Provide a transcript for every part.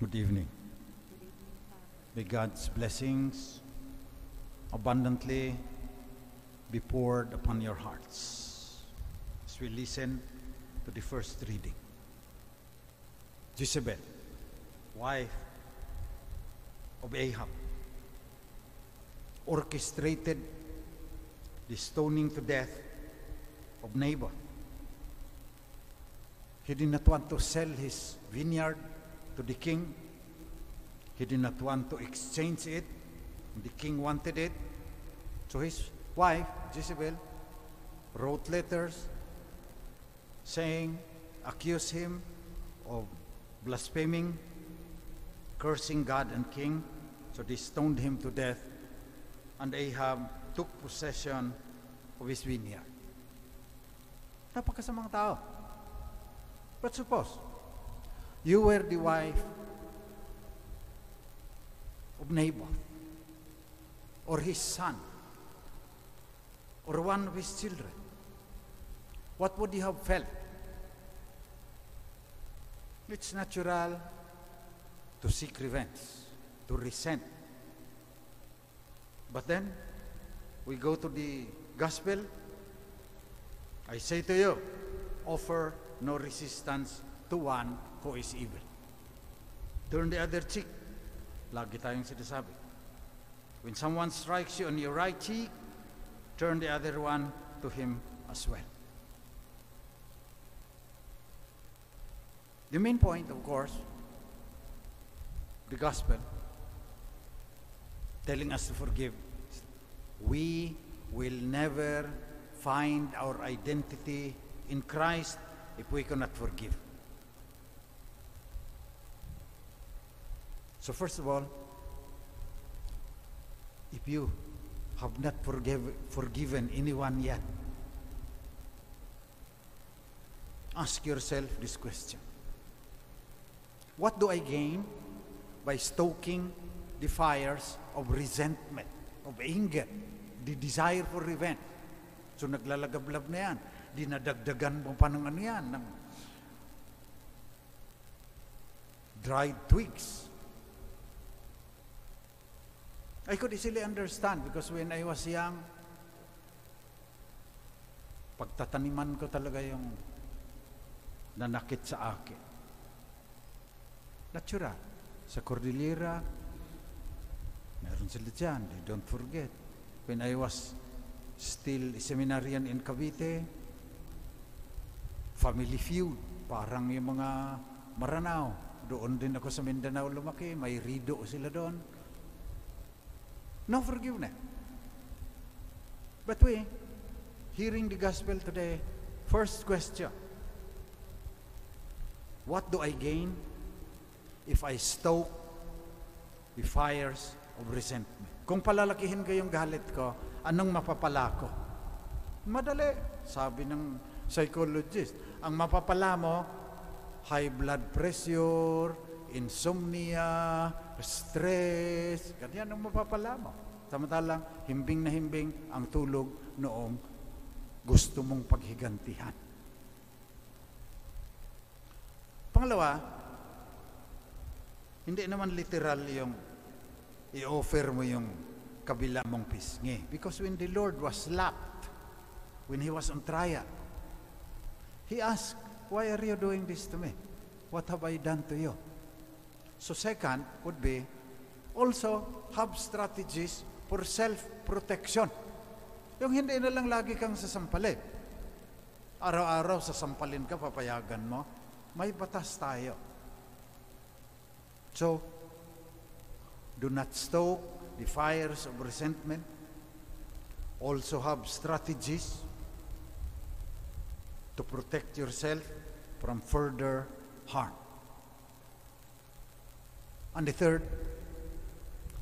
Good evening. May God's blessings abundantly be poured upon your hearts as we listen to the first reading. Jezebel, wife of Ahab, orchestrated the stoning to death of Naboth. He did not want to sell his vineyard to the king. He did not want to exchange it. The king wanted it. So his wife, Jezebel, wrote letters saying, accuse him of blaspheming, cursing God and king. So they stoned him to death. And Ahab took possession of his vineyard. Napakasamang tao. But suppose, you were the wife of Naboth, or his son, or one of his children. What would you have felt? It's natural to seek revenge, to resent. But then, we go to the gospel. I say to you, offer no resistance to one who is evil. Turn the other cheek. Lagi tayong sinasabi. When someone strikes you on your right cheek, turn the other one to him as well. The main point, of course, the gospel, telling us to forgive. We will never find our identity in Christ if we cannot forgive. So first of all, if you have not forgive, forgiven anyone yet, ask yourself this question. What do I gain by stoking the fires of resentment, of anger, the desire for revenge? So naglalagablab na yan. Dinadagdagan mo pa ng ano yan, ng dried twigs. I could easily understand because when I was young, pagtataniman ko talaga yung nanakit sa akin. Natural. Sa Cordillera, meron sila dyan. They don't forget. When I was still seminarian in Cavite, family feud. Parang yung mga Maranao. Doon din ako sa Mindanao lumaki. May rido sila doon. No forgiveness. But we, hearing the gospel today, first question, what do I gain if I stoke the fires of resentment? Kung palalakihin ko yung galit ko, anong mapapala ko? Madali, sabi ng psychologist. Ang mapapala mo, high blood pressure, insomnia, stress, ganyan ang mapapala mo. Samantalang, himbing na himbing ang tulog noong gusto mong paghigantihan. Pangalawa, hindi naman literal yung i-offer mo yung kabila mong pisngi. Because when the Lord was slapped, when He was on trial, He asked, why are you doing this to me? What have I done to you? So second would be, also have strategies for self-protection. Yung hindi na lang lagi kang sasampalin. Araw-araw sasampalin ka, papayagan mo. May batas tayo. So, do not stoke the fires of resentment. Also have strategies to protect yourself from further harm. And the third,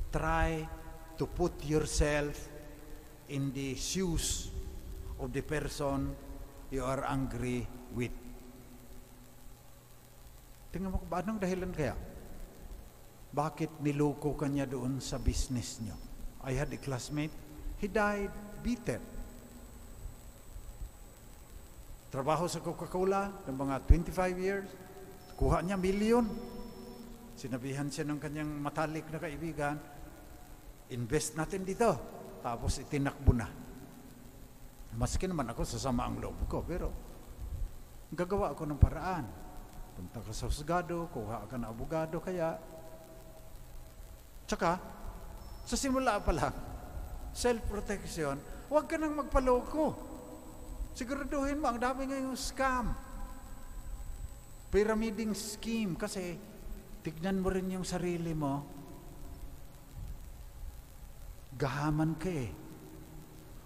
try to put yourself in the shoes of the person you are angry with. Tingnan mo, ba, anong dahilan kaya? Bakit niloko ka niya doon sa business niyo? I had a classmate, he died bitter. Trabaho sa Coca-Cola ng mga 25 years, kuha niya million. Sinabihan siya ng kanyang matalik na kaibigan, invest natin dito. Tapos itinakbo na. Maski naman ako sasama ang loob ko, pero gagawa ako ng paraan. Punta ka sa husgado, kuha ka ng abogado, kaya Tsaka, sa simula pa lang, self-protection, huwag ka nang magpaloko. Siguraduhin mo, ang dami ngayong scam. Pyramiding scheme kasi tignan mo rin yung sarili mo. Gahaman ka eh.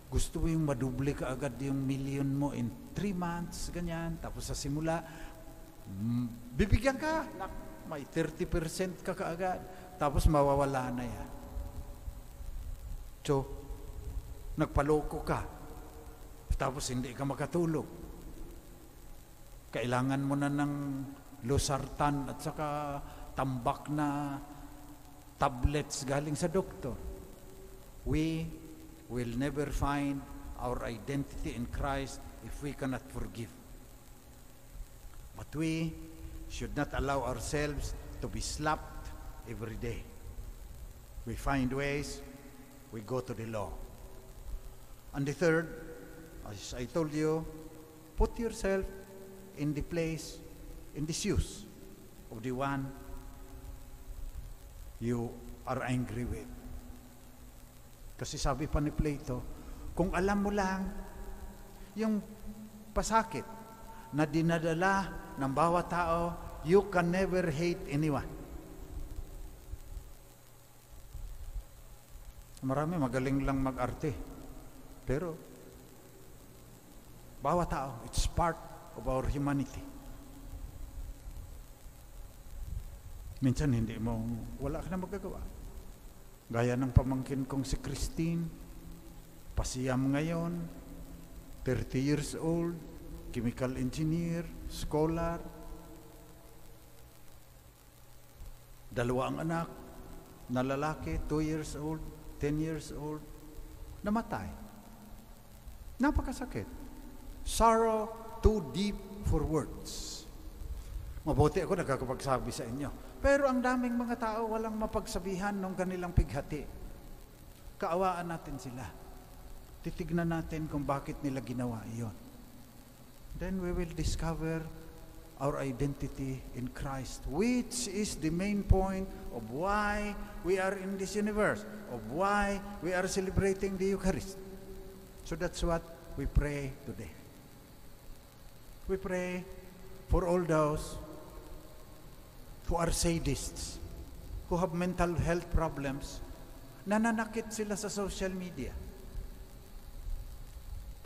Gusto mo yung maduble ka agad yung million mo in three months, ganyan. Tapos sa simula, mm, bibigyan ka. Nak, may 30% ka kaagad. Tapos mawawala na yan. So, nagpaloko ka. Tapos hindi ka makatulog. Kailangan mo na ng losartan at saka tambak na tablets galing sa doktor. We will never find our identity in Christ if we cannot forgive. But we should not allow ourselves to be slapped every day. We find ways, we go to the law. And the third, as I told you, put yourself in the place, in the shoes of the one you are angry with. Kasi sabi pa ni Plato, kung alam mo lang yung pasakit na dinadala ng bawat tao, you can never hate anyone. Marami magaling lang mag-arte. Pero, bawat tao, it's part of our humanity. Minsan hindi mo, wala ka na magagawa. Gaya ng pamangkin kong si Christine, pasiyam ngayon, 30 years old, chemical engineer, scholar, dalawa ang anak, na lalaki, 2 years old, 10 years old, namatay. Napakasakit. Sorrow too deep for words. Mabuti ako nagkakapagsabi sa inyo. Pero ang daming mga tao walang mapagsabihan ng kanilang pighati. Kaawaan natin sila. Titignan natin kung bakit nila ginawa iyon. Then we will discover our identity in Christ, which is the main point of why we are in this universe, of why we are celebrating the Eucharist. So that's what we pray today. We pray for all those who are sadists, who have mental health problems, nananakit sila sa social media.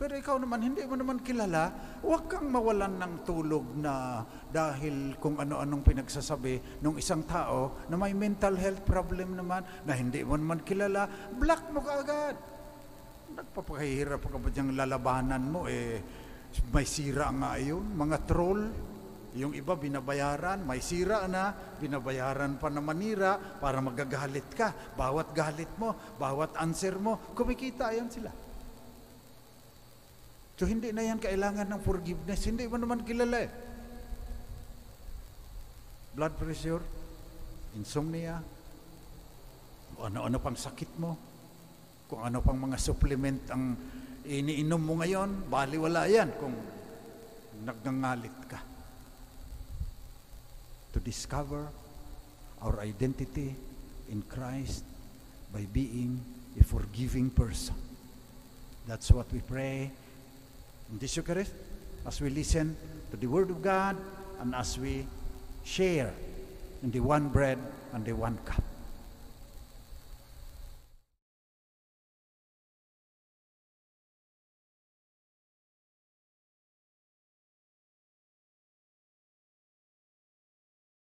Pero ikaw naman, hindi mo naman kilala, huwag kang mawalan ng tulog na dahil kung ano-anong pinagsasabi ng isang tao na may mental health problem naman, na hindi mo naman kilala, block mo ka agad. Nagpapahirap ka ba lalabanan mo, eh, may sira nga yun, mga troll, yung iba binabayaran, may sira na, binabayaran pa na manira para magagalit ka. Bawat galit mo, bawat answer mo, kumikita yan sila. So hindi na yan kailangan ng forgiveness. Hindi mo naman kilala eh. Blood pressure, insomnia, ano-ano pang sakit mo, kung ano pang mga supplement ang iniinom mo ngayon, baliwala yan kung nagngangalit ka. To discover our identity in Christ by being a forgiving person. That's what we pray in this Eucharist, as we listen to the Word of God and as we share in the one bread and the one cup.